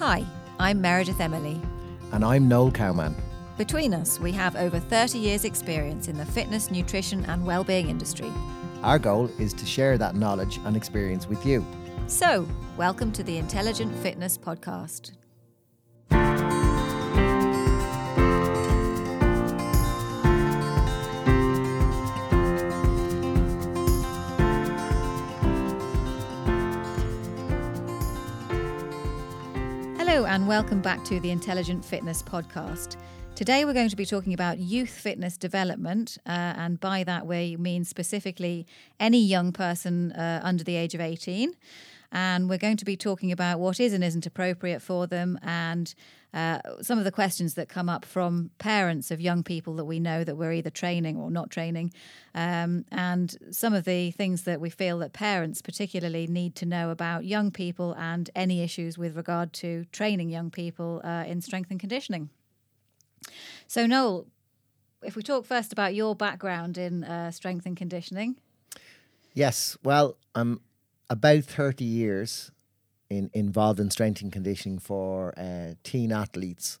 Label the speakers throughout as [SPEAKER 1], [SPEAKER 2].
[SPEAKER 1] Hi, I'm Meredith Emily.
[SPEAKER 2] And I'm Noel Cowman.
[SPEAKER 1] Between us, we have over 30 years' experience in the fitness, nutrition, and well-being industry.
[SPEAKER 2] Our goal is to share that knowledge and experience with you.
[SPEAKER 1] So, welcome to the Intelligent Fitness Podcast. And welcome back to the Intelligent Fitness Podcast. Today, we're going to be talking about youth fitness development, uh, and by that, we mean specifically any young person uh, under the age of 18. And we're going to be talking about what is and isn't appropriate for them and uh, some of the questions that come up from parents of young people that we know that we're either training or not training, um, and some of the things that we feel that parents particularly need to know about young people and any issues with regard to training young people uh, in strength and conditioning. So, Noel, if we talk first about your background in uh, strength and conditioning.
[SPEAKER 2] Yes, well, I'm about 30 years in, involved in strength and conditioning for uh, teen athletes.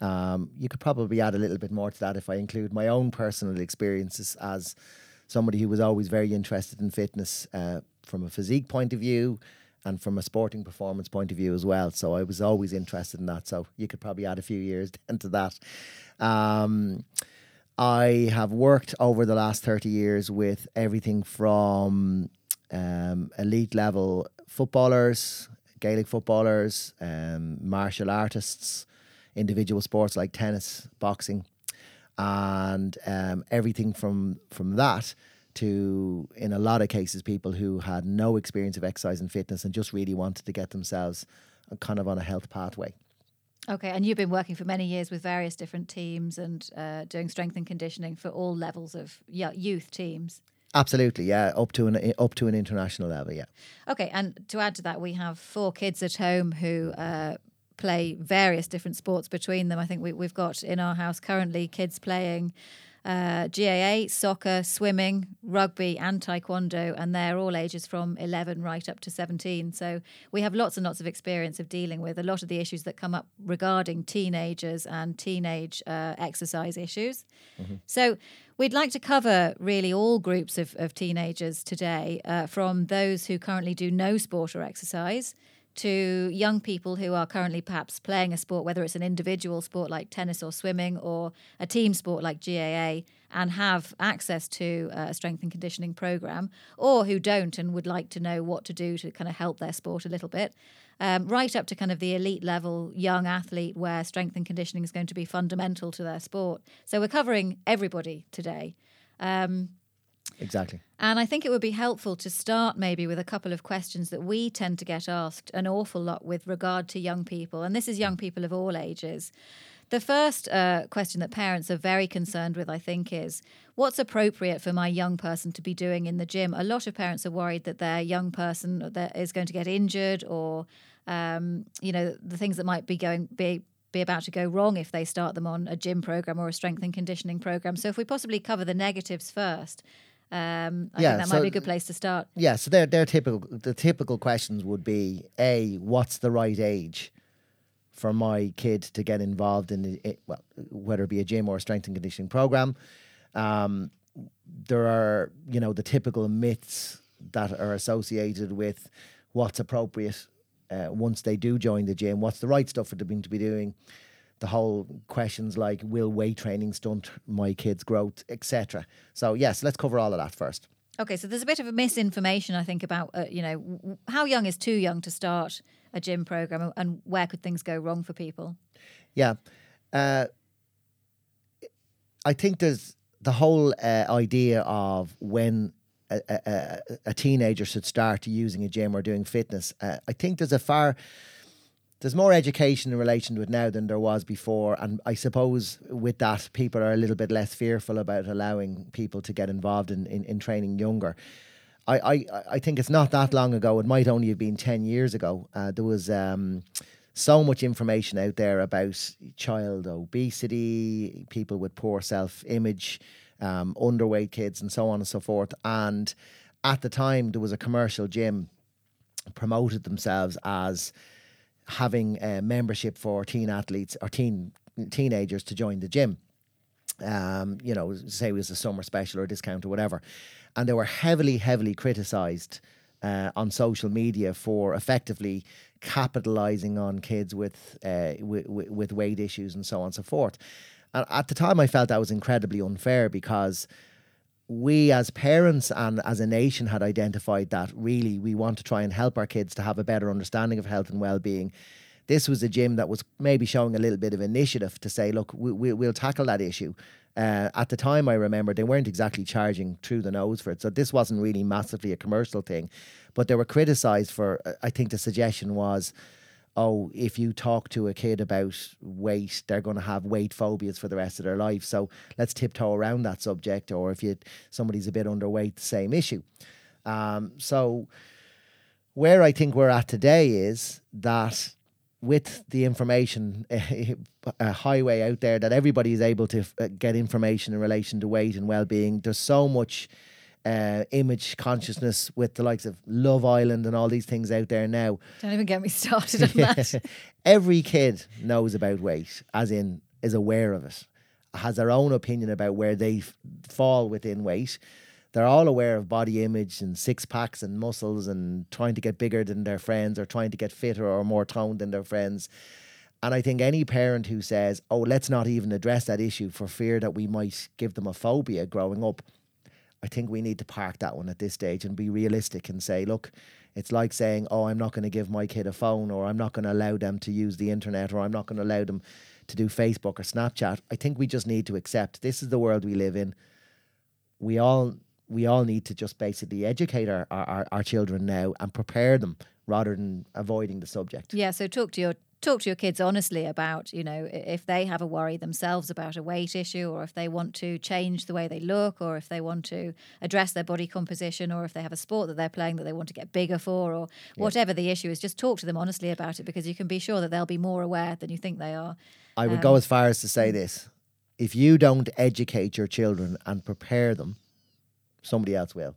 [SPEAKER 2] Um, you could probably add a little bit more to that if I include my own personal experiences as somebody who was always very interested in fitness uh, from a physique point of view and from a sporting performance point of view as well. So I was always interested in that. So you could probably add a few years into that. Um, I have worked over the last 30 years with everything from um, elite level footballers, Gaelic footballers, um, martial artists, individual sports like tennis, boxing, and um, everything from from that to, in a lot of cases, people who had no experience of exercise and fitness and just really wanted to get themselves kind of on a health pathway.
[SPEAKER 1] Okay, and you've been working for many years with various different teams and uh, doing strength and conditioning for all levels of youth teams.
[SPEAKER 2] Absolutely, yeah, up to an up to an international level, yeah.
[SPEAKER 1] Okay, and to add to that, we have four kids at home who uh, play various different sports between them. I think we, we've got in our house currently kids playing uh, GAA, soccer, swimming, rugby, and taekwondo, and they're all ages from 11 right up to 17. So we have lots and lots of experience of dealing with a lot of the issues that come up regarding teenagers and teenage uh, exercise issues. Mm-hmm. So we'd like to cover really all groups of, of teenagers today, uh, from those who currently do no sport or exercise to young people who are currently perhaps playing a sport, whether it's an individual sport like tennis or swimming or a team sport like GAA, and have access to a strength and conditioning program, or who don't and would like to know what to do to kind of help their sport a little bit. Um, right up to kind of the elite level young athlete where strength and conditioning is going to be fundamental to their sport. So we're covering everybody today. Um,
[SPEAKER 2] Exactly.
[SPEAKER 1] And I think it would be helpful to start maybe with a couple of questions that we tend to get asked an awful lot with regard to young people. And this is young people of all ages. The first uh, question that parents are very concerned with, I think, is what's appropriate for my young person to be doing in the gym? A lot of parents are worried that their young person is going to get injured or, um, you know, the things that might be going be be about to go wrong if they start them on a gym program or a strength and conditioning program. So if we possibly cover the negatives first, um, I yeah, think that so, might be a good place to start.
[SPEAKER 2] Yeah, so they're, they're typical. The typical questions would be: A, what's the right age for my kid to get involved in it? Well, whether it be a gym or a strength and conditioning program. Um, there are, you know, the typical myths that are associated with what's appropriate uh, once they do join the gym. What's the right stuff for them to be doing? The whole questions like will weight training stunt my kids' growth, etc. So yes, let's cover all of that first.
[SPEAKER 1] Okay, so there's a bit of a misinformation, I think, about uh, you know how young is too young to start a gym program, and where could things go wrong for people?
[SPEAKER 2] Yeah, uh, I think there's the whole uh, idea of when a, a, a, teenager should start using a gym or doing fitness. Uh, I think there's a far there's more education in relation to it now than there was before, and I suppose with that, people are a little bit less fearful about allowing people to get involved in, in, in training younger. I, I, I think it's not that long ago. It might only have been ten years ago. Uh, there was um, so much information out there about child obesity, people with poor self image, um, underweight kids, and so on and so forth. And at the time, there was a commercial gym promoted themselves as having a membership for teen athletes or teen teenagers to join the gym. Um, you know, say it was a summer special or a discount or whatever, and they were heavily, heavily criticised uh, on social media for effectively capitalizing on kids with, uh, with with weight issues and so on and so forth. And at the time, I felt that was incredibly unfair because we as parents and as a nation had identified that really we want to try and help our kids to have a better understanding of health and well-being. This was a gym that was maybe showing a little bit of initiative to say look we, we, will tackle that issue. Uh, at the time i remember they weren't exactly charging through the nose for it so this wasn't really massively a commercial thing but they were criticized for i think the suggestion was oh, if you talk to a kid about weight, they're going to have weight phobias for the rest of their life. So let's tiptoe around that subject. Or if you somebody's a bit underweight, the same issue. Um, so where I think we're at today is that with the information a highway out there that everybody is able to uh, get information in relation to weight and well-being there's so much uh, image consciousness with the likes of Love Island and all these things out there now.
[SPEAKER 1] Don't even get me started on that.
[SPEAKER 2] Every kid knows about weight, as in is aware of it, has their own opinion about where they f- fall within weight. They're all aware of body image and six packs and muscles and trying to get bigger than their friends or trying to get fitter or more toned than their friends. And I think any parent who says, oh, let's not even address that issue for fear that we might give them a phobia growing up, I think we need to park that one at this stage and be realistic and say, look, it's like saying, oh, I'm not going to give my kid a phone or I'm not going to allow them to use the internet or I'm not going to allow them to do Facebook or Snapchat. I think we just need to accept this is the world we live in. We all we all need to just basically educate our, our, our children now and prepare them rather than avoiding the subject.
[SPEAKER 1] Yeah, so talk to your talk to your kids honestly about you know if they have a worry themselves about a weight issue or if they want to change the way they look or if they want to address their body composition or if they have a sport that they're playing that they want to get bigger for or yeah. whatever the issue is just talk to them honestly about it because you can be sure that they'll be more aware than you think they are.
[SPEAKER 2] I would um, go as far as to say this. If you don't educate your children and prepare them somebody else will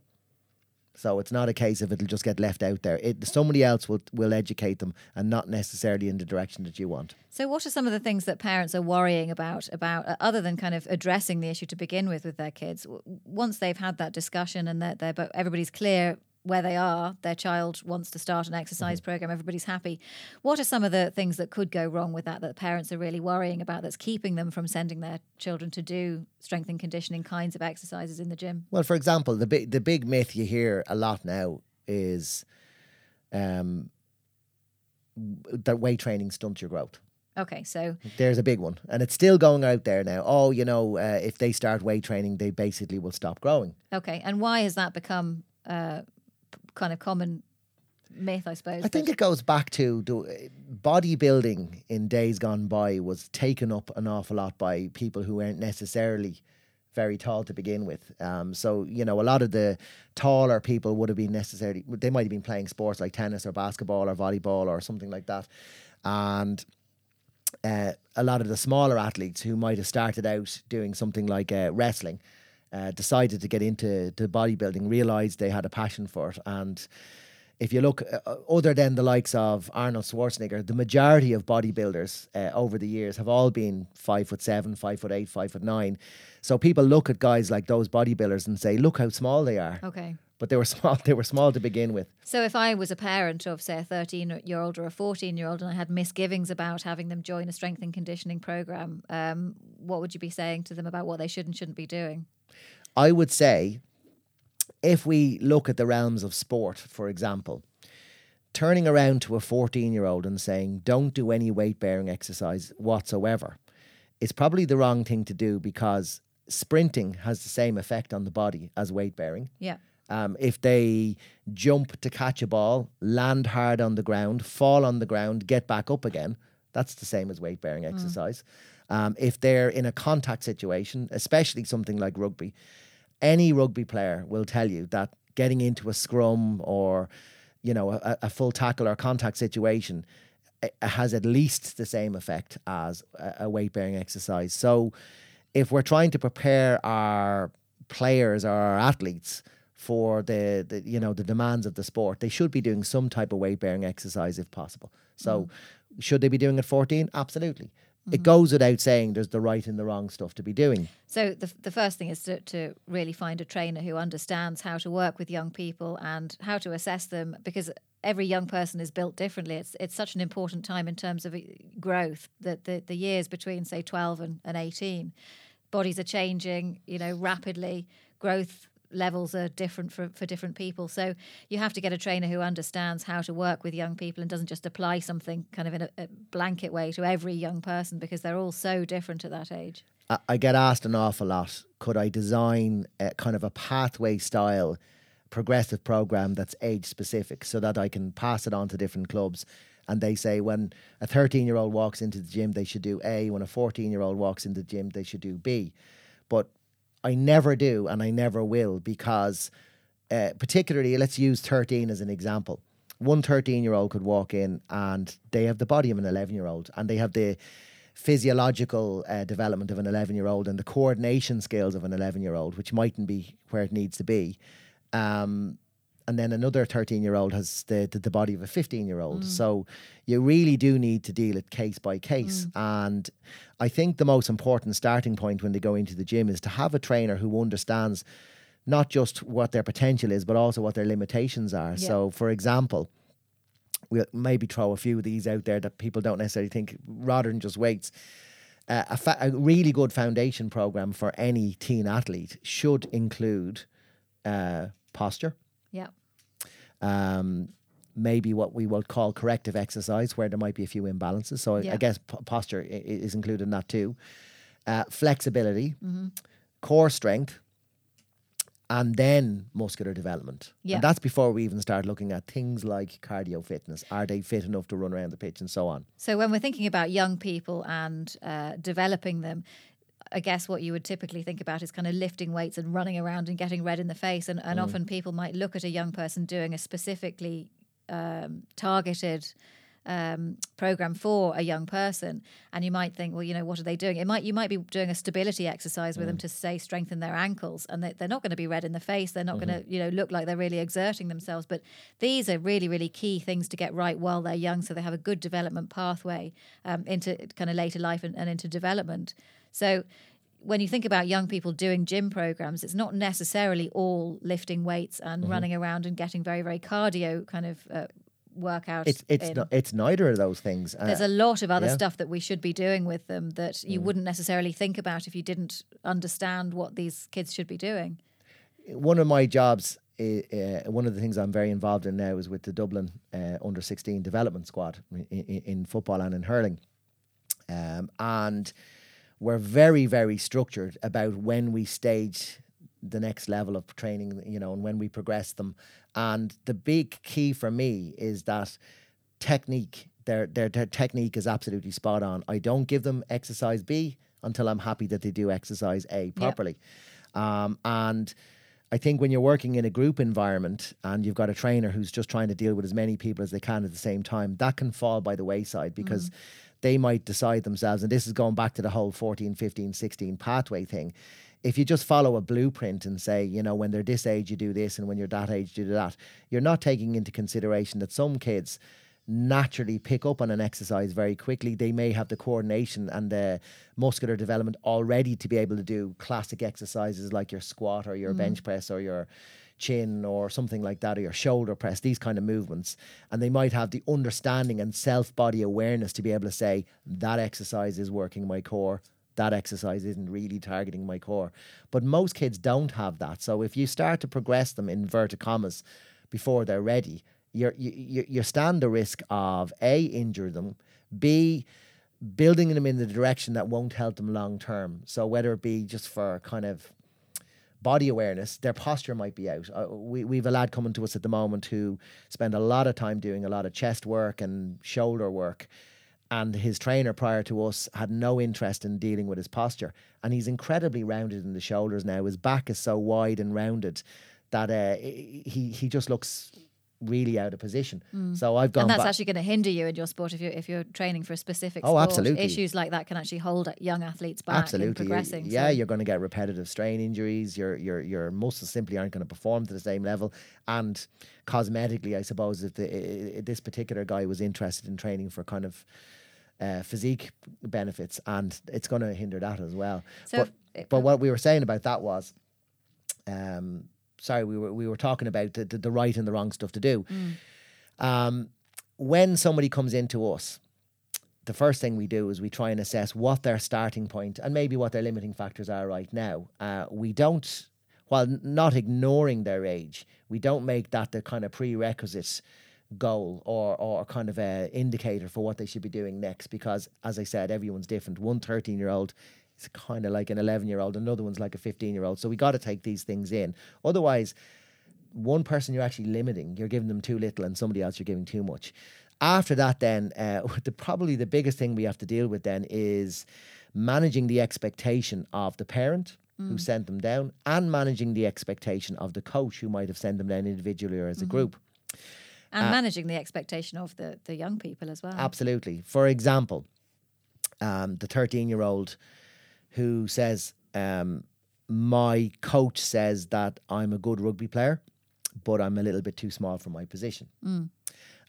[SPEAKER 2] so it's not a case of it'll just get left out there. It, somebody else will will educate them, and not necessarily in the direction that you want.
[SPEAKER 1] So, what are some of the things that parents are worrying about? About uh, other than kind of addressing the issue to begin with with their kids, once they've had that discussion and that they're everybody's clear where they are, their child wants to start an exercise mm-hmm. program, everybody's happy. What are some of the things that could go wrong with that that parents are really worrying about that's keeping them from sending their children to do strength and conditioning kinds of exercises in the gym?
[SPEAKER 2] Well, for example, the big the big myth you hear a lot now is um, that weight training stunts your growth.
[SPEAKER 1] Okay, so
[SPEAKER 2] there's a big one, and it's still going out there now. Oh, you know, uh, if they start weight training, they basically will stop growing.
[SPEAKER 1] Okay, and why has that become uh, kind of common myth, I suppose.
[SPEAKER 2] I think it goes back to the bodybuilding in days gone by was taken up an awful lot by people who weren't necessarily very tall to begin with. Um, so you know, a lot of the taller people would have been necessarily they might have been playing sports like tennis or basketball or volleyball or something like that, and. Uh, a lot of the smaller athletes who might have started out doing something like uh, wrestling uh, decided to get into to bodybuilding, realized they had a passion for it. And if you look, uh, uh, other than the likes of Arnold Schwarzenegger, the majority of bodybuilders uh, over the years have all been five foot seven, five foot eight, five foot nine. So people look at guys like those bodybuilders and say, "Look how small they are."
[SPEAKER 1] Okay.
[SPEAKER 2] But they were small. They were small to begin with.
[SPEAKER 1] So, if I was a parent of, say, a thirteen-year-old or a fourteen-year-old, and I had misgivings about having them join a strength and conditioning program, um, what would you be saying to them about what they should and shouldn't be doing?
[SPEAKER 2] I would say if we look at the realms of sport, for example, turning around to a 14 year old and saying, don't do any weight bearing exercise whatsoever, is probably the wrong thing to do because sprinting has the same effect on the body as weight bearing.
[SPEAKER 1] Yeah.
[SPEAKER 2] Um, if they jump to catch a ball, land hard on the ground, fall on the ground, get back up again, that's the same as weight bearing mm. exercise. Mm. Um, if they're in a contact situation, especially something like rugby, any rugby player will tell you that getting into a scrum or you know a, a full tackle or contact situation eh, has at least the same effect as a weight bearing exercise. So if we're trying to prepare our players or our athletes for the, the you know the demands of the sport, they should be doing some type of weight bearing exercise if possible. So mm. Should they be doing it 14? Absolutely. It goes without saying there's the right and the wrong stuff to be doing.
[SPEAKER 1] So the, the first thing is to, to really find a trainer who understands how to work with young people and how to assess them because every young person is built differently. It's it's such an important time in terms of uh, growth that the, the years between say 12 and, and 18 bodies are changing, you know, rapidly. Growth levels are different for, for different people. So you have to get a trainer who understands how to work with young people and doesn't just apply something kind of in a, a blanket way to every young person because they're all so different at that age.
[SPEAKER 2] I, I get asked an awful lot could I design a kind of a pathway style progressive program that's age specific so that I can pass it on to different clubs? And they say when a 13 year old walks into the gym, they should do A. When a 14 year old walks into the gym, they should do B. But I never do and I never will because, uh, particularly, let's use 13 as an example. One 13 year old could walk in and they have the body of an 11 year old and they have the physiological uh, development of an 11 year old and the coordination skills of an 11 year old, which mightn't be where it needs to be. Um, and then another 13 year old has the, the, the, body of a 15 year old. Mm. So you really do need to deal it case by case. Mm. And I think the most important starting point when they go into the gym is to have a trainer who understands not just what their potential is, but also what their limitations are. Yeah. So, for example, we'll maybe throw a few of these out there that people don't necessarily think, rather than just weights. Uh, a, fa- a really good foundation program for any teen athlete should include uh, posture
[SPEAKER 1] yeah.
[SPEAKER 2] Um, maybe what we would call corrective exercise, where there might be a few imbalances. So yeah. I, I, guess p- posture is included in that too. Uh, flexibility, mm-hmm. core strength, and then muscular development. Yeah. And that's before we even start looking at things like cardio fitness. Are they fit enough to run around the pitch and so on?
[SPEAKER 1] So when we're thinking about young people and uh, developing them, I guess what you would typically think about is kind of lifting weights and running around and getting red in the face. And, and mm. often people might look at a young person doing a specifically um, targeted um, program for a young person, and you might think, well, you know, what are they doing? It might you might be doing a stability exercise with mm. them to say strengthen their ankles, and they, are not going to be red in the face. They're not mm-hmm. going to you know look like they're really exerting themselves. But these are really really key things to get right while they're young, so they have a good development pathway um, into kind of later life and, and into development. So when you think about young people doing gym programs, it's not necessarily all lifting weights and mm-hmm. running around and getting very, very cardio kind of uh, workouts.
[SPEAKER 2] It's it's no, it's neither of those things.
[SPEAKER 1] Uh, There's a lot of other yeah. stuff that we should be doing with them that you mm. wouldn't necessarily think about if you didn't understand what these kids should be doing.
[SPEAKER 2] One of my jobs. Uh, one of the things I'm very involved in now is with the Dublin uh, under 16 development squad in, in, in football and in hurling. Um, and we're very, very structured about when we stage the next level of training, you know, and when we progress them. And the big key for me is that technique. Their, their their technique is absolutely spot on. I don't give them exercise B until I'm happy that they do exercise A properly. Yep. Um, and I think when you're working in a group environment and you've got a trainer who's just trying to deal with as many people as they can at the same time, that can fall by the wayside because mm they might decide themselves, and this is going back to the whole 14, 15, 16 pathway thing. If you just follow a blueprint and say, you know, when they're this age, you do this, and when you're that age, you do that, you're not taking into consideration that some kids naturally pick up on an exercise very quickly. They may have the coordination and the muscular development already to be able to do classic exercises like your squat or your mm. bench press or your chin or something like that, or your shoulder press, these kind of movements. And they might have the understanding and self body awareness to be able to say, that exercise is working my core. That exercise isn't really targeting my core. But most kids don't have that. So if you start to progress them in inverted commas before they're ready, you're, you, you stand the risk of A, injure them, B, building them in the direction that won't help them long term. So whether it be just for kind of body awareness, their posture might be out. Uh, we we've a lad coming to us at the moment who spend a lot of time doing a lot of chest work and shoulder work. And his trainer prior to us had no interest in dealing with his posture. And he's incredibly rounded in the shoulders now. His back is so wide and rounded that uh, he he just looks really out of position. So I've gone
[SPEAKER 1] Mm. and that's
[SPEAKER 2] back.
[SPEAKER 1] actually going to hinder you in your sport if you're if you're training for a specific
[SPEAKER 2] Oh,
[SPEAKER 1] sport.
[SPEAKER 2] absolutely.
[SPEAKER 1] Issues like that can actually hold young athletes back
[SPEAKER 2] Absolutely,
[SPEAKER 1] progressing.
[SPEAKER 2] yeah,
[SPEAKER 1] so-
[SPEAKER 2] you're going to get repetitive strain injuries. Your your your muscles simply aren't going to perform to the same level. And cosmetically, I suppose if, the, i- i- this particular guy was interested in training for kind of uh, physique benefits, and it's going to hinder that as well.
[SPEAKER 1] So
[SPEAKER 2] but
[SPEAKER 1] if-
[SPEAKER 2] but what we were saying about that was, um, sorry, we were we were talking about the, the, the right and the wrong stuff to do. Um, when somebody comes into us, the first thing we do is we try and assess what their starting point and maybe what their limiting factors are right now. Uh, we don't, while not ignoring their age, we don't make that the kind of prerequisite goal or or kind of a indicator for what they should be doing next because as I said everyone's different. One 13 year old is kind of like an 11 year old another one's like a 15 year old so we got to take these things in. Otherwise one person you're actually limiting, you're giving them too little, and somebody else you're giving too much. After that, then uh, the probably the biggest thing we have to deal with then is managing the expectation of the parent who sent them down, and managing the expectation of the coach who might have sent them down individually or as a group.
[SPEAKER 1] And managing the expectation of the the young people as well.
[SPEAKER 2] Absolutely. For example, um, the 13 year old who says, um, My coach says that I'm a good rugby player, but I'm a little bit too small for my position.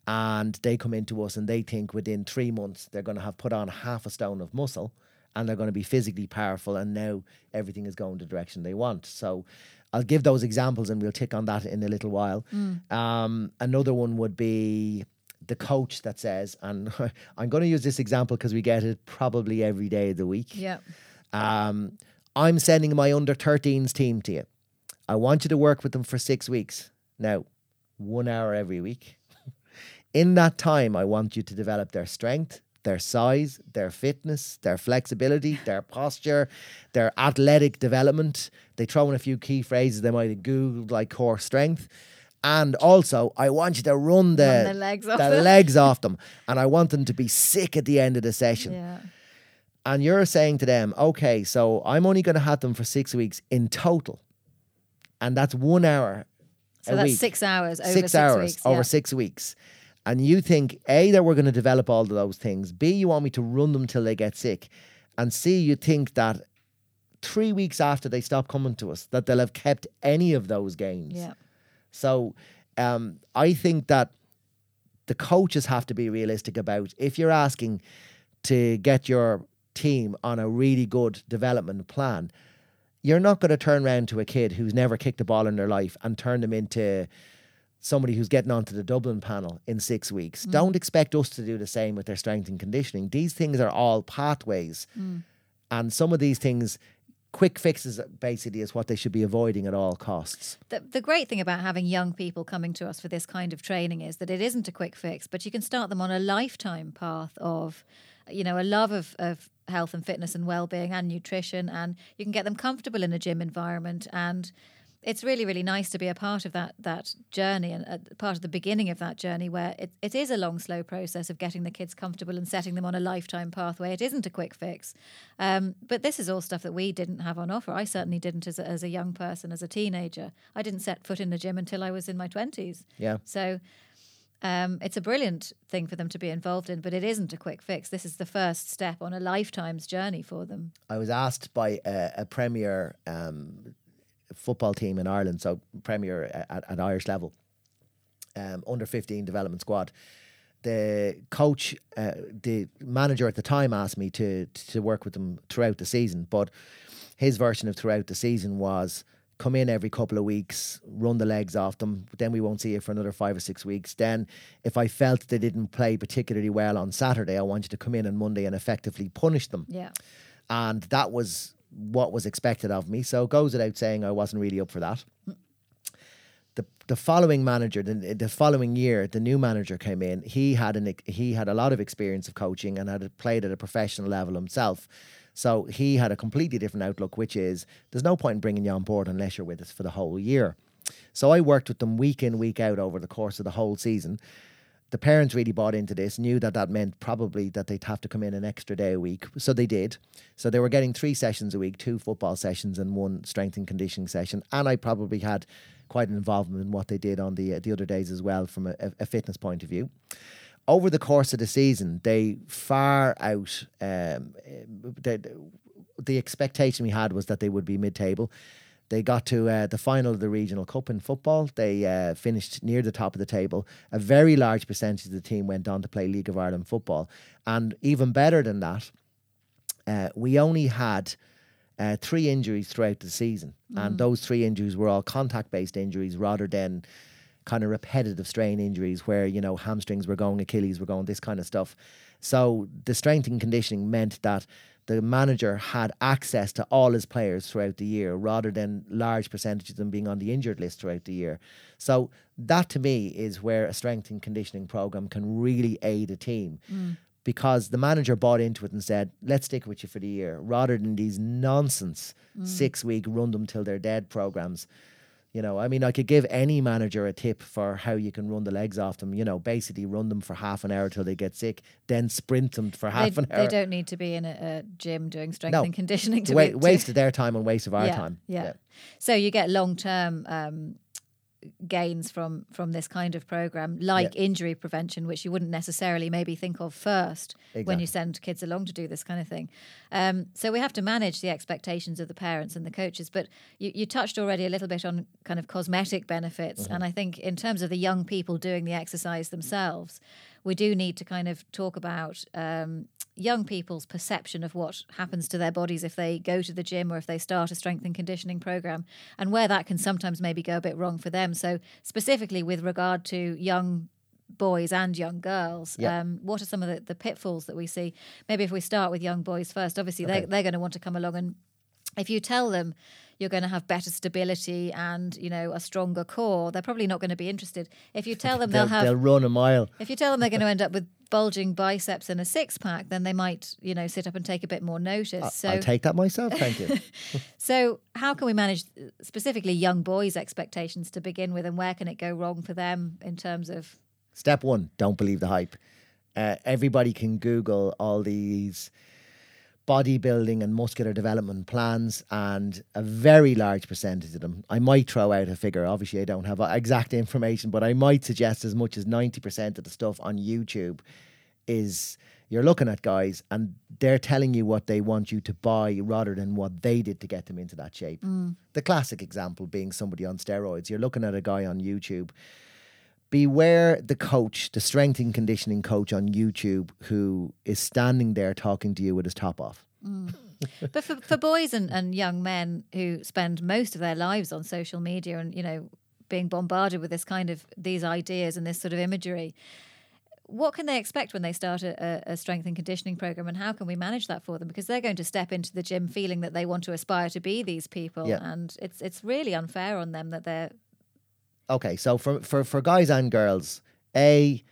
[SPEAKER 2] And they come into us and they think within three months they're going to have put on half a stone of muscle and they're going to be physically powerful and now everything is going the direction they want. So I'll give those examples and we'll tick on that in a little while. Um, another one would be the coach that says, and I'm going to use this example because we get it probably every day of the week.
[SPEAKER 1] yeah.
[SPEAKER 2] Um, I'm sending my under 13s team to you. I want you to work with them for six weeks. Now, one hour every week. In that time, I want you to develop their strength, their size, their fitness, their flexibility, their posture, their athletic development. They throw in a few key phrases they might have Googled, like core strength. And also, I want you to run the,
[SPEAKER 1] Run the legs off
[SPEAKER 2] the
[SPEAKER 1] them.
[SPEAKER 2] legs off them. And I want them to be sick at the end of the session
[SPEAKER 1] Yeah.
[SPEAKER 2] and you're saying to them, okay, so I'm only going to have them for six weeks in total, and that's one hour
[SPEAKER 1] So that's
[SPEAKER 2] week.
[SPEAKER 1] six hours over
[SPEAKER 2] six,
[SPEAKER 1] six,
[SPEAKER 2] hours
[SPEAKER 1] weeks.
[SPEAKER 2] over six weeks. And you think A that we're going to develop all of those things. B you want me to run them till they get sick, and C you think that three weeks after they stop coming to us that they'll have kept any of those gains.
[SPEAKER 1] Yeah.
[SPEAKER 2] So um, I think that the coaches have to be realistic about if you're asking to get your team on a really good development plan, you're not going to turn around to a kid who's never kicked a ball in their life and turn them into somebody who's getting onto the Dublin panel in six weeks. Mm. Don't expect us to do the same with their strength and conditioning. These things are all pathways. Mm. And some of these things, quick fixes basically is what they should be avoiding at all costs.
[SPEAKER 1] The, the great thing about having young people coming to us for this kind of training is that it isn't a quick fix, but you can start them on a lifetime path of, you know, a love of, of health and fitness and well-being and nutrition, and you can get them comfortable in a gym environment. And it's really, really nice to be a part of that that journey and a part of the beginning of that journey where it, it is a long, slow process of getting the kids comfortable and setting them on a lifetime pathway. It isn't a quick fix. Um, but this is all stuff that we didn't have on offer. I certainly didn't as a, as a young person, as a teenager. I didn't set foot in the gym until I was in my 20s.
[SPEAKER 2] Yeah.
[SPEAKER 1] So um, it's a brilliant thing for them to be involved in, but it isn't a quick fix. This is the first step on a lifetime's journey for them.
[SPEAKER 2] I was asked by a, a premier um, football team in Ireland, so premier at, at Irish level, um, under 15 development squad. The coach, uh, the manager at the time asked me to to work with them throughout the season, but his version of throughout the season was come in every couple of weeks, run the legs off them. Then we won't see you for another five or six weeks. Then, if I felt they didn't play particularly well on Saturday, I want you to come in on Monday and effectively punish them
[SPEAKER 1] Yeah.
[SPEAKER 2] and that was what was expected of me. So it goes without saying I wasn't really up for that. The the following manager, the, the following year, the new manager came in. He had an he had a lot of experience of coaching and had played at a professional level himself. So he had a completely different outlook, which is there's no point in bringing you on board unless you're with us for the whole year. So I worked with them week in, week out over the course of the whole season the parents really bought into this, knew that that meant probably that they'd have to come in an extra day a week. So they did. So they were getting three sessions a week, two football sessions and one strength and conditioning session. And I probably had quite an involvement in what they did on the uh, the other days as well from a, a, fitness point of view. Over the course of the season, they far out. Um, the, the expectation we had was that they would be mid-table. They got to uh, the final of the regional cup in football. They uh, finished near the top of the table. A very large percentage of the team went on to play League of Ireland football, and even better than that, uh, we only had. Uh, three injuries throughout the season, mm. and those three injuries were all contact-based injuries rather than kind of repetitive strain injuries where you know hamstrings were going, Achilles were going, this kind of stuff. So the strength and conditioning meant that the manager had access to all his players throughout the year rather than large percentages of them being on the injured list throughout the year. So that to me is where a strength and conditioning program can really aid a team. Mm. Because the manager bought into it and said, let's stick with you for the year, rather than these nonsense mm. six week run them till they're dead programs you know, I mean, I could give any manager a tip for how you can run the legs off them. You know, basically run them for half an hour till they get sick, then sprint them for half
[SPEAKER 1] they,
[SPEAKER 2] an hour.
[SPEAKER 1] They don't need to be in a, a gym doing strength
[SPEAKER 2] no.
[SPEAKER 1] and conditioning to
[SPEAKER 2] wa-
[SPEAKER 1] be,
[SPEAKER 2] waste of their time and waste of our
[SPEAKER 1] yeah,
[SPEAKER 2] time.
[SPEAKER 1] Yeah. yeah. So you get long term um, gains from from this kind of program like yeah. injury prevention which you wouldn't necessarily maybe think of first exactly. when you send kids along to do this kind of thing um, so we have to manage the expectations of the parents and the coaches but you, you touched already a little bit on kind of cosmetic benefits mm-hmm. and i think in terms of the young people doing the exercise themselves we do need to kind of talk about um, young people's perception of what happens to their bodies if they go to the gym or if they start a strength and conditioning program and where that can sometimes maybe go a bit wrong for them. So, specifically with regard to young boys and young girls. Yeah. Um, what are some of the, the pitfalls that we see? Maybe if we start with young boys first, obviously okay. they, they're going to want to come along and if you tell them you're going to have better stability and you know a stronger core they're probably not going to be interested. If you tell them they'll, they'll have
[SPEAKER 2] they'll run a mile.
[SPEAKER 1] if you tell them they're going to end up with bulging biceps and a six pack then they might you know sit up and take a bit more notice. I,
[SPEAKER 2] so I'll take that myself thank you.
[SPEAKER 1] So how can we manage specifically young boys expectations to begin with and where can it go wrong for them in terms of
[SPEAKER 2] step one don't believe the hype. Uh, everybody can google all these bodybuilding and muscular development plans, and a very large percentage of them. I might throw out a figure. Obviously, I don't have exact information, but I might suggest as much as 90% of the stuff on YouTube is you're looking at guys and they're telling you what they want you to buy rather than what they did to get them into that shape. Mm. The classic example being somebody on steroids. You're looking at a guy on YouTube beware the coach, the strength and conditioning coach on YouTube who is standing there talking to you with his top off.
[SPEAKER 1] Mm. but for, for boys and, and young men who spend most of their lives on social media and, you know, being bombarded with this kind of these ideas and this sort of imagery, what can they expect when they start a, a, strength and conditioning program and how can we manage that for them because they're going to step into the gym feeling that they want to aspire to be these people yeah. and it's it's really unfair on them that they're
[SPEAKER 2] okay, so for, for, for guys and girls, A,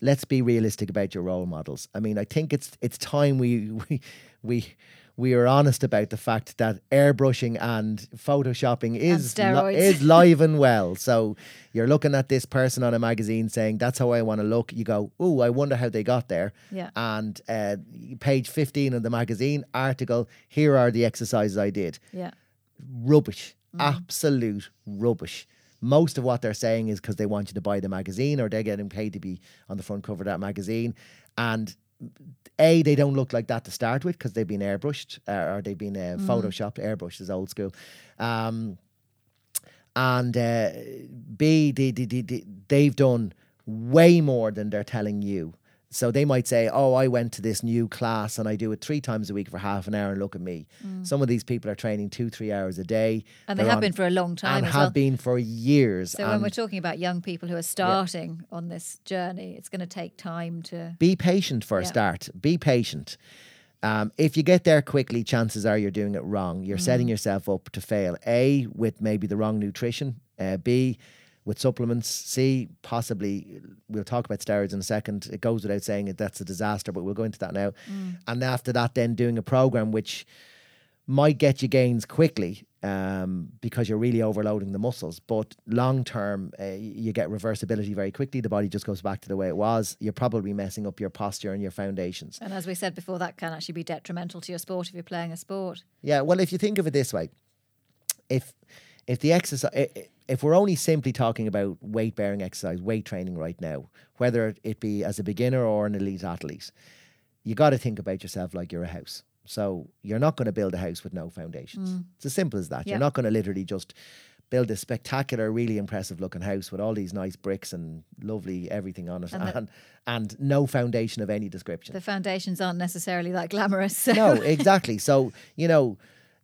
[SPEAKER 2] let's be realistic about your role models. I mean, I think it's it's time we we we we are honest about the fact that airbrushing and photoshopping is li- is live and well. So you're looking at this person on a magazine saying that's how I want to look. You go, oh, I wonder how they got there.
[SPEAKER 1] Yeah.
[SPEAKER 2] And uh, page 15 of the magazine article. Here are the exercises I did.
[SPEAKER 1] Yeah.
[SPEAKER 2] Rubbish. Mm. Absolute rubbish most of what they're saying is because they want you to buy the magazine or they're getting paid to be on the front cover of that magazine. And a they don't look like that to start with because they've been airbrushed uh, or they've been uh, mm. photoshopped. Airbrushed is old school. Um, and uh, B they, they, they, they've done way more than they're telling you. So they might say, "Oh, I went to this new class and I do it three times a week for half an hour." And look at me. Mm. Some of these people are training two, three hours a day,
[SPEAKER 1] and they have on, been for a long time,
[SPEAKER 2] and have
[SPEAKER 1] well.
[SPEAKER 2] been for years.
[SPEAKER 1] So when we're talking about young people who are starting yeah. on this journey, it's going to take time to
[SPEAKER 2] be patient for yeah. a start. Be patient. Um, if you get there quickly, chances are you're doing it wrong. You're mm. setting yourself up to fail. A with maybe the wrong nutrition. Uh, B with supplements. C, possibly, we'll talk about steroids in a second. It goes without saying that that's a disaster, but we'll go into that now. Mm. And after that, then doing a program which might get you gains quickly um, because you're really overloading the muscles. But long term, uh, you get reversibility very quickly. The body just goes back to the way it was. You're probably messing up your posture and your foundations.
[SPEAKER 1] And as we said before, that can actually be detrimental to your sport if you're playing a sport.
[SPEAKER 2] Yeah, well, if you think of it this way, if if the exercise, if we're only simply talking about weight bearing exercise, weight training right now, whether it be as a beginner or an elite athlete, you got to think about yourself like you're a house. So you're not going to build a house with no foundations. Mm. It's as simple as that. You're not going to literally just build a spectacular, really impressive looking house with all these nice bricks and lovely everything on it, and, and, and, no foundation of any description.
[SPEAKER 1] The foundations aren't necessarily that glamorous. So.
[SPEAKER 2] No, exactly. So you know,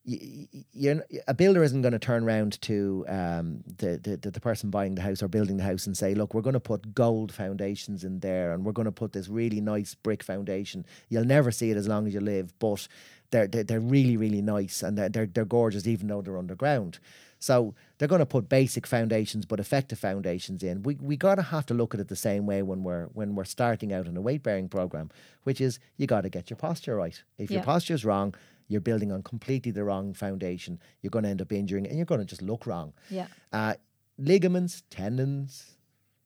[SPEAKER 2] you're, a builder isn't going to turn around to um, the, the the person buying the house or building the house and say, "Look, we're going to put gold foundations in there, and we're going to put this really nice brick foundation." You'll never see it as long as you live, but they're they're, they're really really nice and they're, they're they're gorgeous, even though they're underground. So they're going to put basic foundations, but effective foundations in. We we gotta have to look at it the same way when we're when we're starting out in a weight bearing program, which is you got to get your posture right. If yeah. your posture's wrong, you're building on completely the wrong foundation. You're going to end up injuring and you're going to just look wrong.
[SPEAKER 1] Yeah.
[SPEAKER 2] Uh, ligaments, tendons,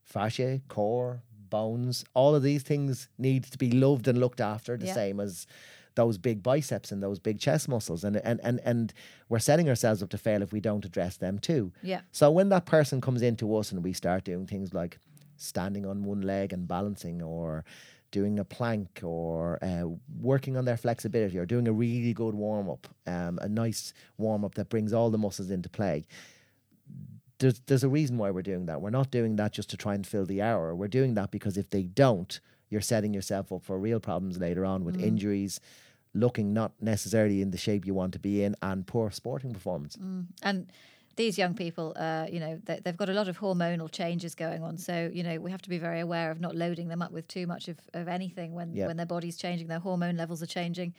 [SPEAKER 2] fascia, core, bones, all of these things need to be loved and looked after the yeah. same as those big biceps and those big chest muscles and, and and and we're setting ourselves up to fail if we don't address them too.
[SPEAKER 1] Yeah.
[SPEAKER 2] So when that person comes into us and we start doing things like standing on one leg and balancing or doing a plank or uh, working on their flexibility or doing a really good warm up, um, a nice warm up that brings all the muscles into play. There's, there's a reason why we're doing that. We're not doing that just to try and fill the hour. We're doing that because if they don't, you're setting yourself up for real problems later on with mm. injuries, looking not necessarily in the shape you want to be in, and poor sporting performance.
[SPEAKER 1] Mm. And these young people, uh, you know, they, have got a lot of hormonal changes going on. So, you know, we have to be very aware of not loading them up with too much of, of anything when, yep. when their body's changing, their hormone levels are changing.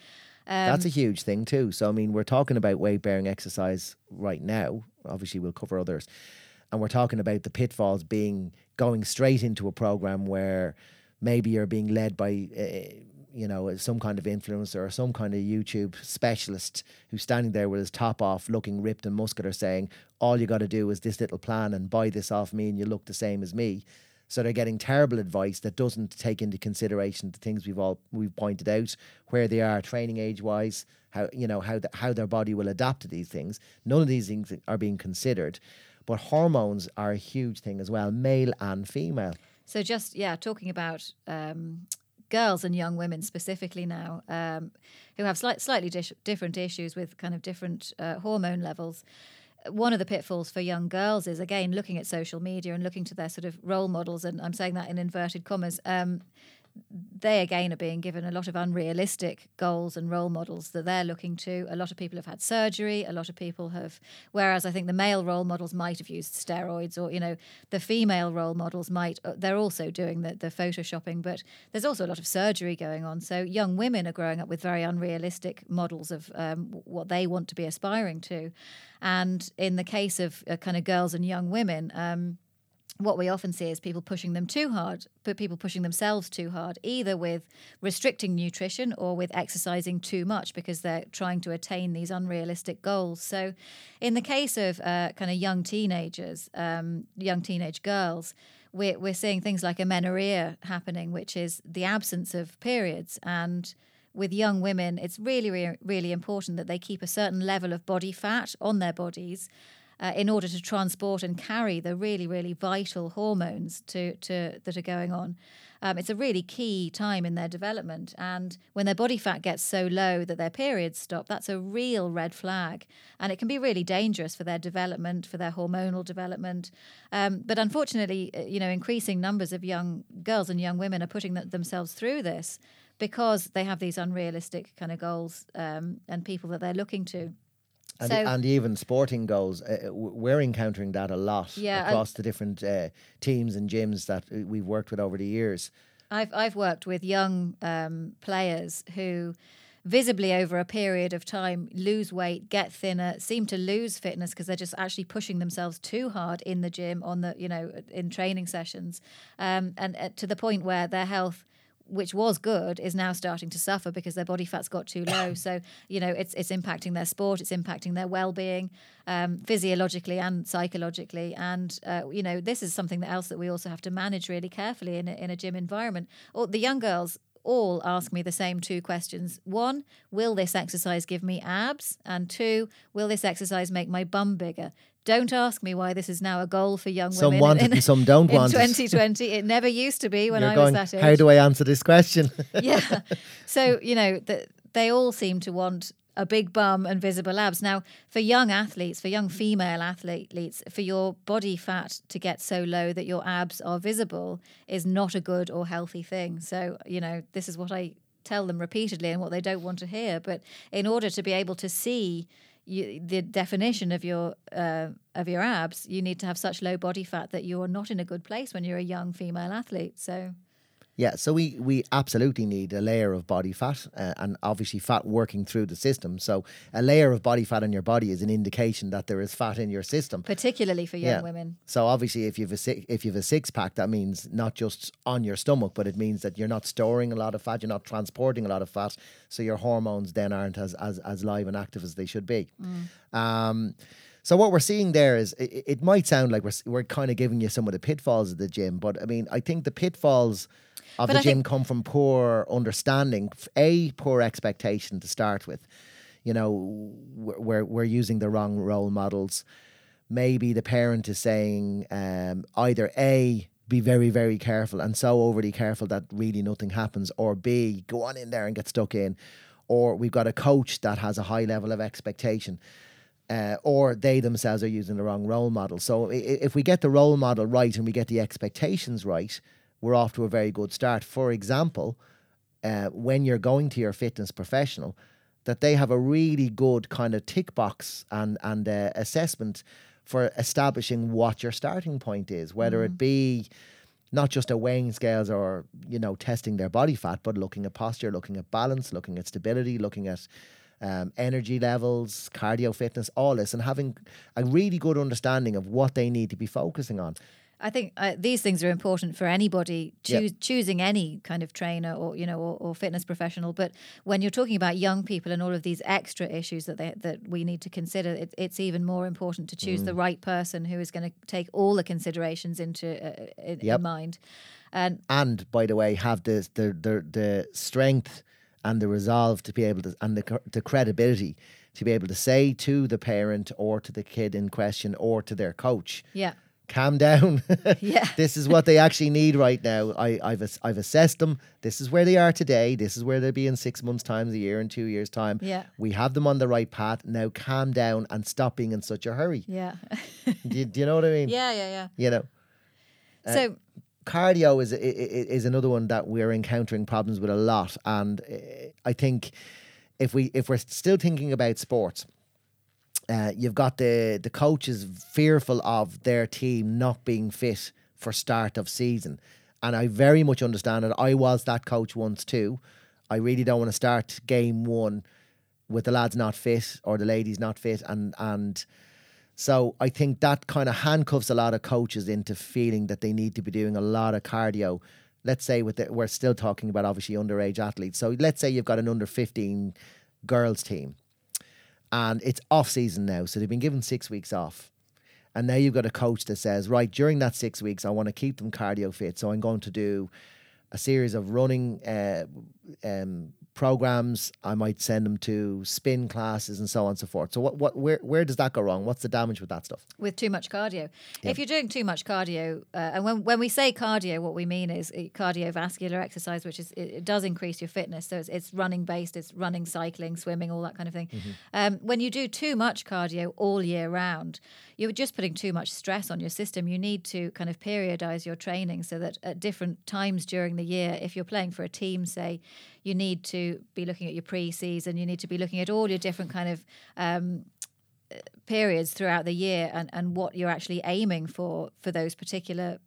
[SPEAKER 2] Um, That's a huge thing too. So, I mean, we're talking about weight bearing exercise right now. Obviously, we'll cover others. And we're talking about the pitfalls being going straight into a program where maybe you're being led by uh, you know, some kind of influencer or some kind of YouTube specialist who's standing there with his top off, looking ripped and muscular, saying, All you got to do is this little plan and buy this off me, and you look the same as me. So they're getting terrible advice that doesn't take into consideration the things we've all we've pointed out, where they are training age wise, how you know how the, how their body will adapt to these things. None of these things are being considered, but hormones are a huge thing as well, male and female.
[SPEAKER 1] So just yeah, talking about um, girls and young women specifically now um, who have slight, slightly different issues with kind of different uh, hormone levels. One of the pitfalls for young girls is again looking at social media and looking to their sort of role models, and I'm saying that in inverted commas. Um, they again are being given a lot of unrealistic goals and role models that they're looking to. A lot of people have had surgery. A lot of people have, whereas I think the male role models might have used steroids, or you know, the female role models might. Uh, they're also doing the the photoshopping, but there's also a lot of surgery going on. So young women are growing up with very unrealistic models of um, what they want to be aspiring to, and in the case of uh, kind of girls and young women. Um, what we often see is people pushing them too hard, but people pushing themselves too hard, either with restricting nutrition or with exercising too much because they're trying to attain these unrealistic goals. So, in the case of uh, kind of young teenagers, um, young teenage girls, we're, we're seeing things like amenorrhea happening, which is the absence of periods. And with young women, it's really, really, really important that they keep a certain level of body fat on their bodies uh, in order to transport and carry the really, really vital hormones to, to that are going on. Um, it's a really key time in their development. And when their body fat gets so low that their periods stop, that's a real red flag. And it can be really dangerous for their development, for their hormonal development. Um, but unfortunately, uh, you know, increasing numbers of young girls and young women are putting themselves through this because they have these unrealistic kind of goals um, and people that they're looking to.
[SPEAKER 2] And, so, and even sporting goals, uh, uh we're encountering that a lot yeah, across the different uh, teams and gyms that uh, we've worked with over the years.
[SPEAKER 1] I've I've worked with young um, players who visibly over a period of time lose weight, get thinner, seem to lose fitness because they're just actually pushing themselves too hard in the gym on the you know in training sessions, um, and uh, to the point where their health which was good, is now starting to suffer because their body fat's got too low. so you know, it's it's impacting their sport, it's impacting their well-being, um, physiologically and psychologically. And uh, you know, this is something else that we also have to manage really carefully in a, in a gym environment. Or the young girls all ask me the same two questions. One, will this exercise give me abs? And two, will this exercise make my bum bigger? Don't ask me why this is now a goal for young
[SPEAKER 2] Some
[SPEAKER 1] women.
[SPEAKER 2] want
[SPEAKER 1] in,
[SPEAKER 2] it and some don't want it.
[SPEAKER 1] 2020. It never used to be when
[SPEAKER 2] You're
[SPEAKER 1] I
[SPEAKER 2] going,
[SPEAKER 1] was that age.
[SPEAKER 2] how do I answer this question?
[SPEAKER 1] yeah. So, you know, the, they all seem to want a big bum and visible abs. Now, for young athletes, for young female athletes, for your body fat to get so low that your abs are visible is not a good or healthy thing. So, you know, this is what I tell them repeatedly and what they don't want to hear. But in order to be able to see you, the definition of your uh, of your abs, you need to have such low body fat that you're not in a good place when you're a young female athlete. So
[SPEAKER 2] Yeah, so we we absolutely need a layer of body fat uh, and obviously fat working through the system. So a layer of body fat in your body is an indication that there is fat in your system.
[SPEAKER 1] particularly for young
[SPEAKER 2] Yeah.
[SPEAKER 1] women.
[SPEAKER 2] So obviously, if you've a si- if you've a six pack, that means not just on your stomach, but it means that you're not storing a lot of fat, you're not transporting a lot of fat, so your hormones then aren't as as, as live and active as they should be. Um, so what we're seeing there is it, it might sound like we're we're kind of giving you some of the pitfalls of the gym, but I mean I think the pitfalls of
[SPEAKER 1] But
[SPEAKER 2] the
[SPEAKER 1] I
[SPEAKER 2] gym
[SPEAKER 1] think-
[SPEAKER 2] come from poor understanding, a poor expectation to start with. You know, we're we're, we're using the wrong role models maybe the parent is saying um, either A, be very, very careful and so overly careful that really nothing happens, or B, go on in there and get stuck in. Or we've got a coach that has a high level of expectation. Uh, or they themselves are using the wrong role model. So if we get the role model right and we get the expectations right, we're off to a very good start. For example, uh, when you're going to your fitness professional, that they have a really good kind of tick box and and uh, assessment for establishing what your starting point is, whether it be not just a weighing scales or you know testing their body fat, but looking at posture, looking at balance, looking at stability, looking at um, energy levels, cardio fitness, all this, and having a really good understanding of what they need to be focusing on.
[SPEAKER 1] I think uh, these things are important for anybody
[SPEAKER 2] Yep.
[SPEAKER 1] choosing any kind of trainer or you know or, or fitness professional. But when you're talking about young people and all of these extra issues that they, that we need to consider, it, it's even more important to choose
[SPEAKER 2] Mm.
[SPEAKER 1] the right person who is going to take all the considerations into uh, in,
[SPEAKER 2] Yep.
[SPEAKER 1] in mind. And
[SPEAKER 2] and by the way, have the the the, the strength and the resolve to be able to and the the credibility to be able to say to the parent or to the kid in question or to their coach,
[SPEAKER 1] yeah,
[SPEAKER 2] calm down.
[SPEAKER 1] Yeah.
[SPEAKER 2] this is what they actually need right now. I, I've I've assessed them. This is where they are today. This is where they'll be in six months' time, a year, in two years' time.
[SPEAKER 1] Yeah.
[SPEAKER 2] We have them on the right path. Now calm down and stop being in such a hurry.
[SPEAKER 1] yeah,
[SPEAKER 2] do, you, do you know what I mean?
[SPEAKER 1] yeah, yeah, yeah.
[SPEAKER 2] You know
[SPEAKER 1] so uh,
[SPEAKER 2] cardio is is another one that we're encountering problems with a lot, and uh, I think if we if we're still thinking about sports, uh, you've got the the coaches fearful of their team not being fit for start of season, and I very much understand it. I was that coach once too. I really don't want to start game one with the lads not fit or the ladies not fit, and and. So I think that kind of handcuffs a lot of coaches into feeling that they need to be doing a lot of cardio. Let's say with the, we're still talking about obviously underage athletes. So let's say you've got an under 15 girls team and it's off season now. So they've been given six weeks off. And now you've got a coach that says, right, during that six weeks, I want to keep them cardio fit. So I'm going to do a series of running uh, um, programs. I might send them to spin classes and so on and so forth. So what, what, where, where does that go wrong? What's the damage with that stuff?
[SPEAKER 1] with too much cardio. If you're doing too much cardio, uh, and when, when we say cardio, what we mean is uh, cardiovascular exercise, which is it, it does increase your fitness. So it's, it's running based, it's running, cycling, swimming, all that kind of thing. Um, when you do too much cardio all year round, you're just putting too much stress on your system. You need to kind of periodize your training so that at different times during the year, if you're playing for a team, say, you need to be looking at your pre-season. You need to be looking at all your different kind of um, periods throughout the year and, and what you're actually aiming for for those particular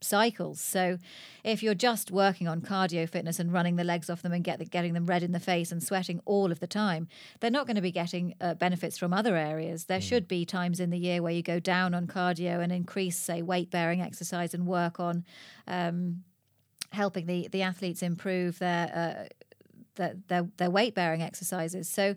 [SPEAKER 1] cycles. So if you're just working on cardio fitness and running the legs off them and get the, getting them red in the face and sweating all of the time, they're not going to be getting uh, benefits from other areas. There should be times in the year where you go down on cardio and increase, say, weight bearing exercise and work on. Um, helping the the athletes improve their uh, their, their, their weight bearing exercises. So,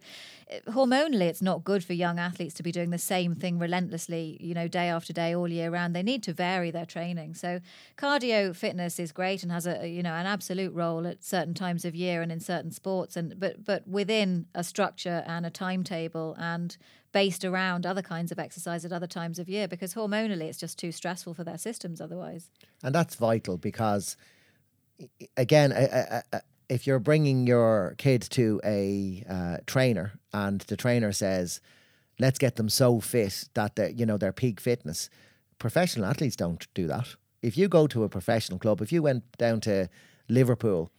[SPEAKER 1] uh, hormonally, it's not good for young athletes to be doing the same thing relentlessly, you know, day after day, all year round. They need to vary their training. So, cardio fitness is great and has a you know an absolute role at certain times of year and in certain sports, and but but within a structure and a timetable and based around other kinds of exercise at other times of year because hormonally it's just too stressful for their systems otherwise.
[SPEAKER 2] And that's vital because, again, a, a, if you're bringing your kid to a uh, trainer and the trainer says, "Let's get them so fit that they you know their peak fitness," professional athletes don't do that. If you go to a professional club, if you went down to Liverpool,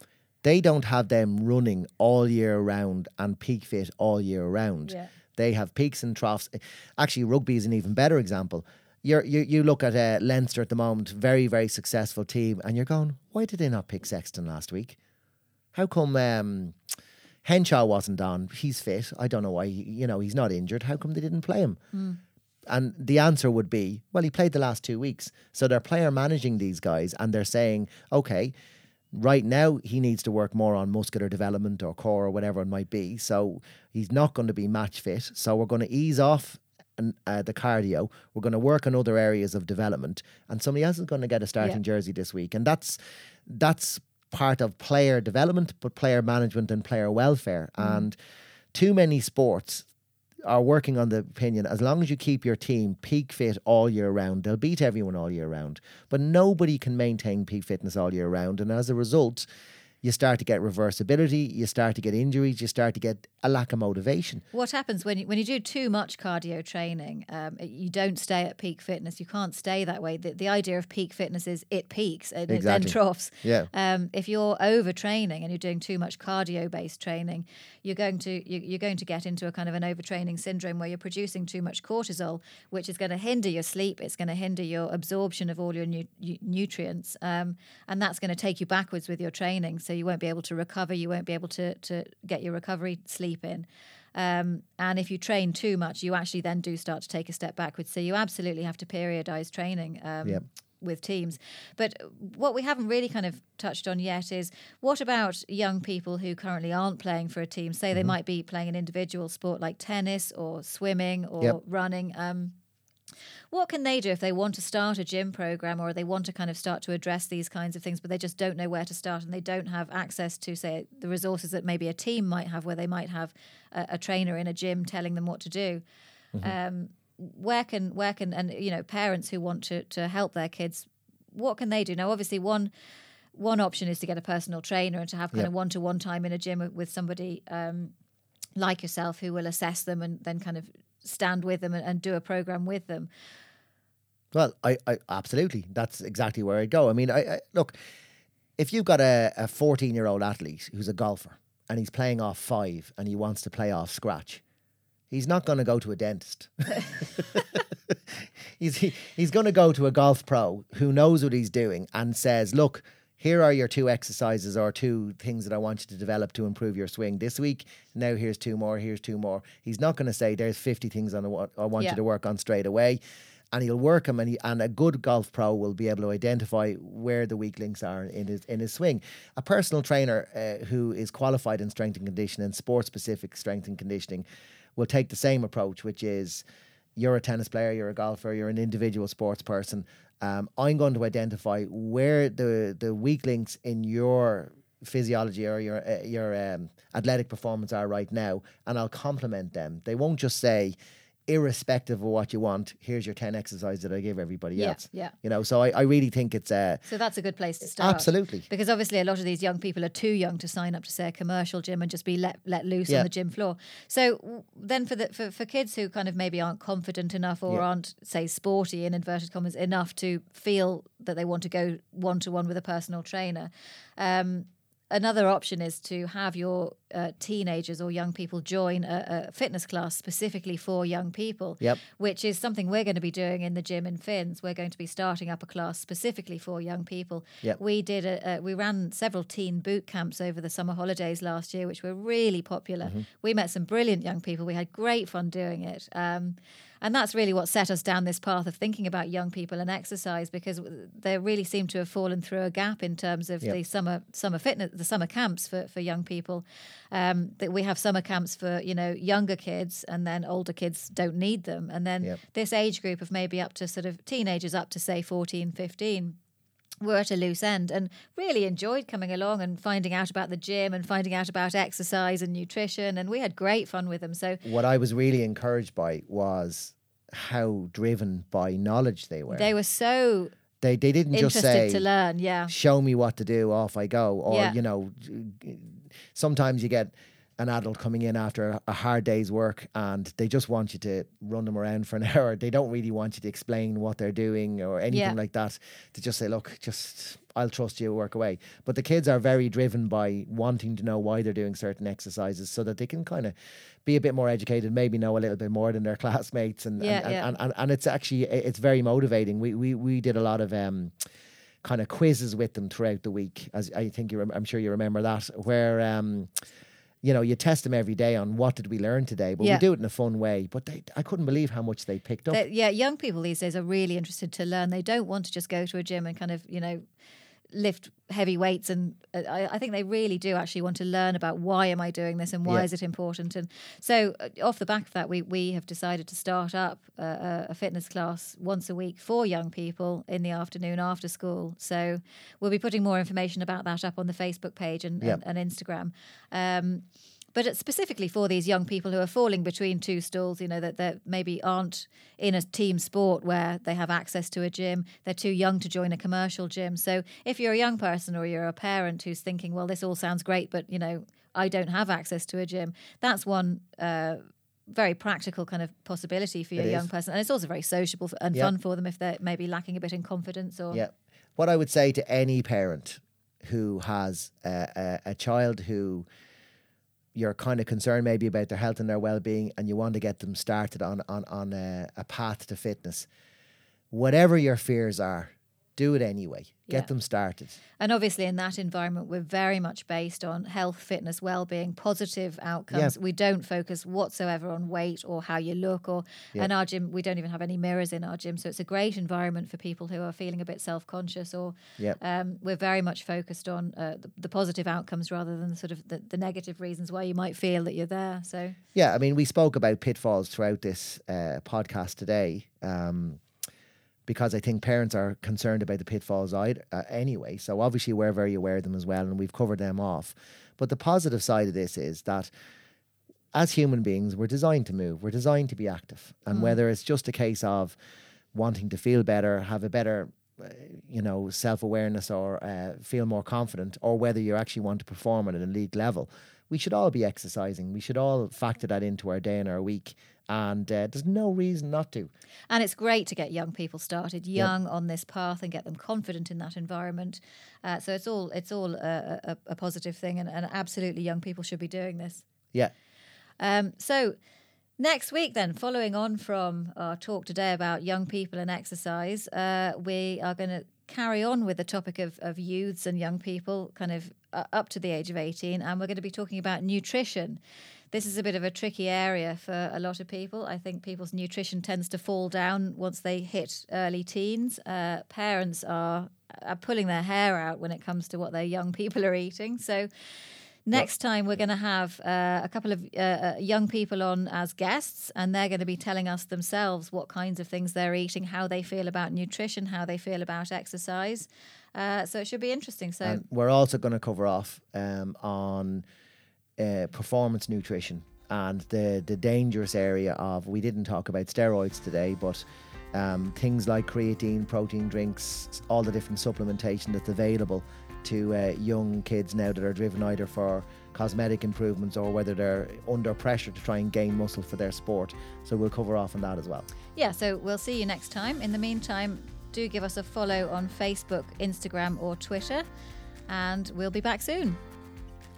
[SPEAKER 2] they don't have them running all year round and peak fit all year round.
[SPEAKER 1] Yeah.
[SPEAKER 2] They have peaks and troughs. Actually, rugby is an even better example. You're, you you look at uh, Leinster at the moment, very very successful team, and you're going, why did they not pick Sexton last week? How come um, Henshaw wasn't on? He's fit. I don't know why. You know, he's not injured. How come they didn't play him? And the answer would be, well, he played the last two weeks. So they're player managing these guys and they're saying, okay, right now he needs to work more on muscular development or core or whatever it might be. So he's not going to be match fit. So we're going to ease off and, uh, the cardio. We're going to work on other areas of development, and somebody else is going to get a starting
[SPEAKER 1] Yeah.
[SPEAKER 2] jersey this week, and that's that's part of player development, but player management and player welfare. And too many sports are working on the opinion as long as you keep your team peak fit all year round, they'll beat everyone all year round. But nobody can maintain peak fitness all year round, and as a result. You start to get reversibility, you start to get injuries, you start to get a lack of motivation.
[SPEAKER 1] What happens when you, when you do too much cardio training? Um, you don't stay at peak fitness. You can't stay that way. The, the idea of peak fitness is it peaks and it then
[SPEAKER 2] Exactly.
[SPEAKER 1] troughs.
[SPEAKER 2] Yeah.
[SPEAKER 1] Um, if you're overtraining and you're doing too much cardio-based training, you're going to you, you're going to get into a kind of an overtraining syndrome where you're producing too much cortisol, which is going to hinder your sleep. It's going to hinder your absorption of all your nu- nutrients, um, and that's going to take you backwards with your training. So you won't be able to recover. You won't be able to to get your recovery sleep in. Um, and if you train too much, you actually then do start to take a step backwards. So you absolutely have to periodize training um,
[SPEAKER 2] Yep.
[SPEAKER 1] With teams. But what we haven't really kind of touched on yet is what about young people who currently aren't playing for a team? Say they might be playing an individual sport like tennis or swimming or
[SPEAKER 2] Yep.
[SPEAKER 1] running. Um, what can they do if they want to start a gym program or they want to kind of start to address these kinds of things, but they just don't know where to start and they don't have access to, say, the resources that maybe a team might have, where they might have a, a trainer in a gym telling them what to do? Um, where can where can and you know parents who want to to help their kids, what can they do? Now, obviously, one one option is to get a personal trainer and to have kind
[SPEAKER 2] Yep.
[SPEAKER 1] of one to one time in a gym with- with somebody um, like yourself who will assess them and then kind of stand with them and, and do a program with them.
[SPEAKER 2] Well, I, I absolutely. That's exactly where I'd go. I mean, I, I look, if you've got a, a 14 year old athlete who's a golfer and he's playing off five and he wants to play off scratch, he's not going to go to a dentist. he's he, he's going to go to a golf pro who knows what he's doing and says, "Look, here are your two exercises or two things that I want you to develop to improve your swing this week. Now here's two more. Here's two more." He's not going to say, "There's 50 things on I want
[SPEAKER 1] Yeah.
[SPEAKER 2] you to work on straight away." And he'll work him, and, he, and a good golf pro will be able to identify where the weak links are in his in his swing. A personal trainer uh, who is qualified in strength and conditioning, sport specific strength and conditioning, will take the same approach, which is you're a tennis player, you're a golfer, you're an individual sports person. Um, I'm going to identify where the the weak links in your physiology or your uh, your um, athletic performance are right now, and I'll complement them. They won't just say, irrespective of what you want, here's your ten exercises that I give everybody
[SPEAKER 1] Yeah,
[SPEAKER 2] else.
[SPEAKER 1] yeah.
[SPEAKER 2] You know, so I, I really think it's uh,
[SPEAKER 1] So that's a good place to start.
[SPEAKER 2] absolutely.
[SPEAKER 1] Because obviously a lot of these young people are too young to sign up to say a commercial gym and just be let let loose
[SPEAKER 2] Yeah.
[SPEAKER 1] on the gym floor. So then for the for, for kids who kind of maybe aren't confident enough or
[SPEAKER 2] Yeah.
[SPEAKER 1] aren't say sporty in inverted commas enough to feel that they want to go one to one with a personal trainer. Um, another option is to have your uh, teenagers or young people join a, a, fitness class specifically for young people,
[SPEAKER 2] Yep.
[SPEAKER 1] which is something we're going to be doing in the gym in Finns. We're going to be starting up a class specifically for young people.
[SPEAKER 2] Yep.
[SPEAKER 1] We did a, a we ran several teen boot camps over the summer holidays last year, which were really popular. We met some brilliant young people. We had great fun doing it. Um, and that's really what set us down this path of thinking about young people and exercise because they really seem to have fallen through a gap in terms of
[SPEAKER 2] Yep.
[SPEAKER 1] the summer summer fitness, the summer camps for, for young people. Um, that we have summer camps for you know younger kids, and then older kids don't need them. And then
[SPEAKER 2] Yep.
[SPEAKER 1] this age group of maybe up to sort of teenagers up to say 14, 15 were at a loose end and really enjoyed coming along and finding out about the gym and finding out about exercise and nutrition and we had great fun with them so
[SPEAKER 2] What I was really encouraged by was how driven by knowledge they were.
[SPEAKER 1] they were so
[SPEAKER 2] they, they didn't just say,
[SPEAKER 1] to learn yeah
[SPEAKER 2] show me what to do, off I go. Or,
[SPEAKER 1] Yeah.
[SPEAKER 2] you know, sometimes you get an adult coming in after a hard day's work and they just want you to run them around for an hour. They don't really want you to explain what they're doing or anything
[SPEAKER 1] Yeah.
[SPEAKER 2] like that. To just say, look, just I'll trust you, work away. But the kids are very driven by wanting to know why they're doing certain exercises so that they can kind of be a bit more educated, maybe know a little bit more than their classmates. And,
[SPEAKER 1] Yeah,
[SPEAKER 2] and,
[SPEAKER 1] yeah.
[SPEAKER 2] and, and, and it's actually, it's very motivating. We, we, we did a lot of, um, kind of quizzes with them throughout the week. As I think you, rem- I'm sure you remember that, where um, you know you test them every day on what did we learn today, but
[SPEAKER 1] Yeah.
[SPEAKER 2] we do it in a fun way. But they, I couldn't believe how much they picked up.
[SPEAKER 1] They- yeah, young people these days are really interested to learn. They don't want to just go to a gym and kind of, you know, lift heavy weights. And uh, I, I think they really do actually want to learn about why am I doing this and why
[SPEAKER 2] Yeah.
[SPEAKER 1] is it important. And so, uh, off the back of that, we we have decided to start up a, a- a fitness class once a week for young people in the afternoon after school. So we'll be putting more information about that up on the Facebook page and,
[SPEAKER 2] Yeah.
[SPEAKER 1] and, and Instagram. Um, but it's specifically for these young people who are falling between two stools, you know, that that maybe aren't in a team sport where they have access to a gym. They're too young to join a commercial gym. So if you're a young person or you're a parent who's thinking, well, this all sounds great, but you know, I don't have access to a gym, that's one. Uh, very practical kind of possibility for your
[SPEAKER 2] It
[SPEAKER 1] young
[SPEAKER 2] is.
[SPEAKER 1] person, and it's also very sociable and
[SPEAKER 2] Yeah.
[SPEAKER 1] fun for them if they're maybe lacking a bit in confidence or
[SPEAKER 2] Yeah. What I would say to any parent who has a, a, a child who you're kind of concerned maybe about their health and their well-being and you want to get them started on on, on a, a path to fitness. Whatever your fears are do it anyway get
[SPEAKER 1] Yeah.
[SPEAKER 2] them started
[SPEAKER 1] And obviously, in that environment, we're very much based on health, fitness, well-being, positive outcomes. We don't focus whatsoever on weight or how you look. Or in our gym, we don't even have any mirrors in our gym, so it's a great environment for people who are feeling a bit self-conscious. Or
[SPEAKER 2] Yep.
[SPEAKER 1] um, we're very much focused on uh, the, the positive outcomes rather than the sort of the, the negative reasons why you might feel that you're there. So
[SPEAKER 2] Yeah, I mean, we spoke about pitfalls throughout this uh, podcast today um, because I think parents are concerned about the pitfalls I'd, uh, anyway. So obviously, we're very aware of them as well, and we've covered them off. But the positive side of this is that as human beings, we're designed to move, we're designed to be active. And whether it's just a case of wanting to feel better, have a better uh, you know, self awareness or uh, feel more confident, or whether you actually want to perform at an elite level, we should all be exercising. We should all factor that into our day and our week. And uh, there's no reason not to.
[SPEAKER 1] And it's great to get young people started young on this path and get them confident in that environment. Uh, so it's all it's all a, a, a positive thing, and, and absolutely young people should be doing this.
[SPEAKER 2] Yeah.
[SPEAKER 1] Um, so next week, then, following on from our talk today about young people and exercise, uh, we are going to carry on with the topic of, of youths and young people, kind of uh, up to the age of 18, and we're going to be talking about nutrition. This is a bit of a tricky area for a lot of people. I think people's nutrition tends to fall down once they hit early teens. Uh, parents are, are pulling their hair out when it comes to what their young people are eating. So, Next time, we're going to have uh, a couple of uh, uh, young people on as guests, and they're going to be telling us themselves what kinds of things they're eating, how they feel about nutrition, how they feel about exercise. Uh, so it should be interesting. So,
[SPEAKER 2] And we're also going to cover off um, on uh, performance nutrition and the, the dangerous area of, we didn't talk about steroids today, but um, things like creatine, protein drinks, all the different supplementation that's available to uh, young kids now that are driven either for cosmetic improvements or whether they're under pressure to try and gain muscle for their sport. So we'll cover off on that as well.
[SPEAKER 1] yeah, so we'll see you next time. In the meantime, do give us a follow on Facebook, Instagram, or Twitter, and we'll be back soon.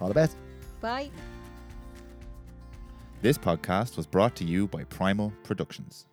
[SPEAKER 2] All the best.
[SPEAKER 1] Bye.
[SPEAKER 3] This podcast was brought to you by Primal Productions.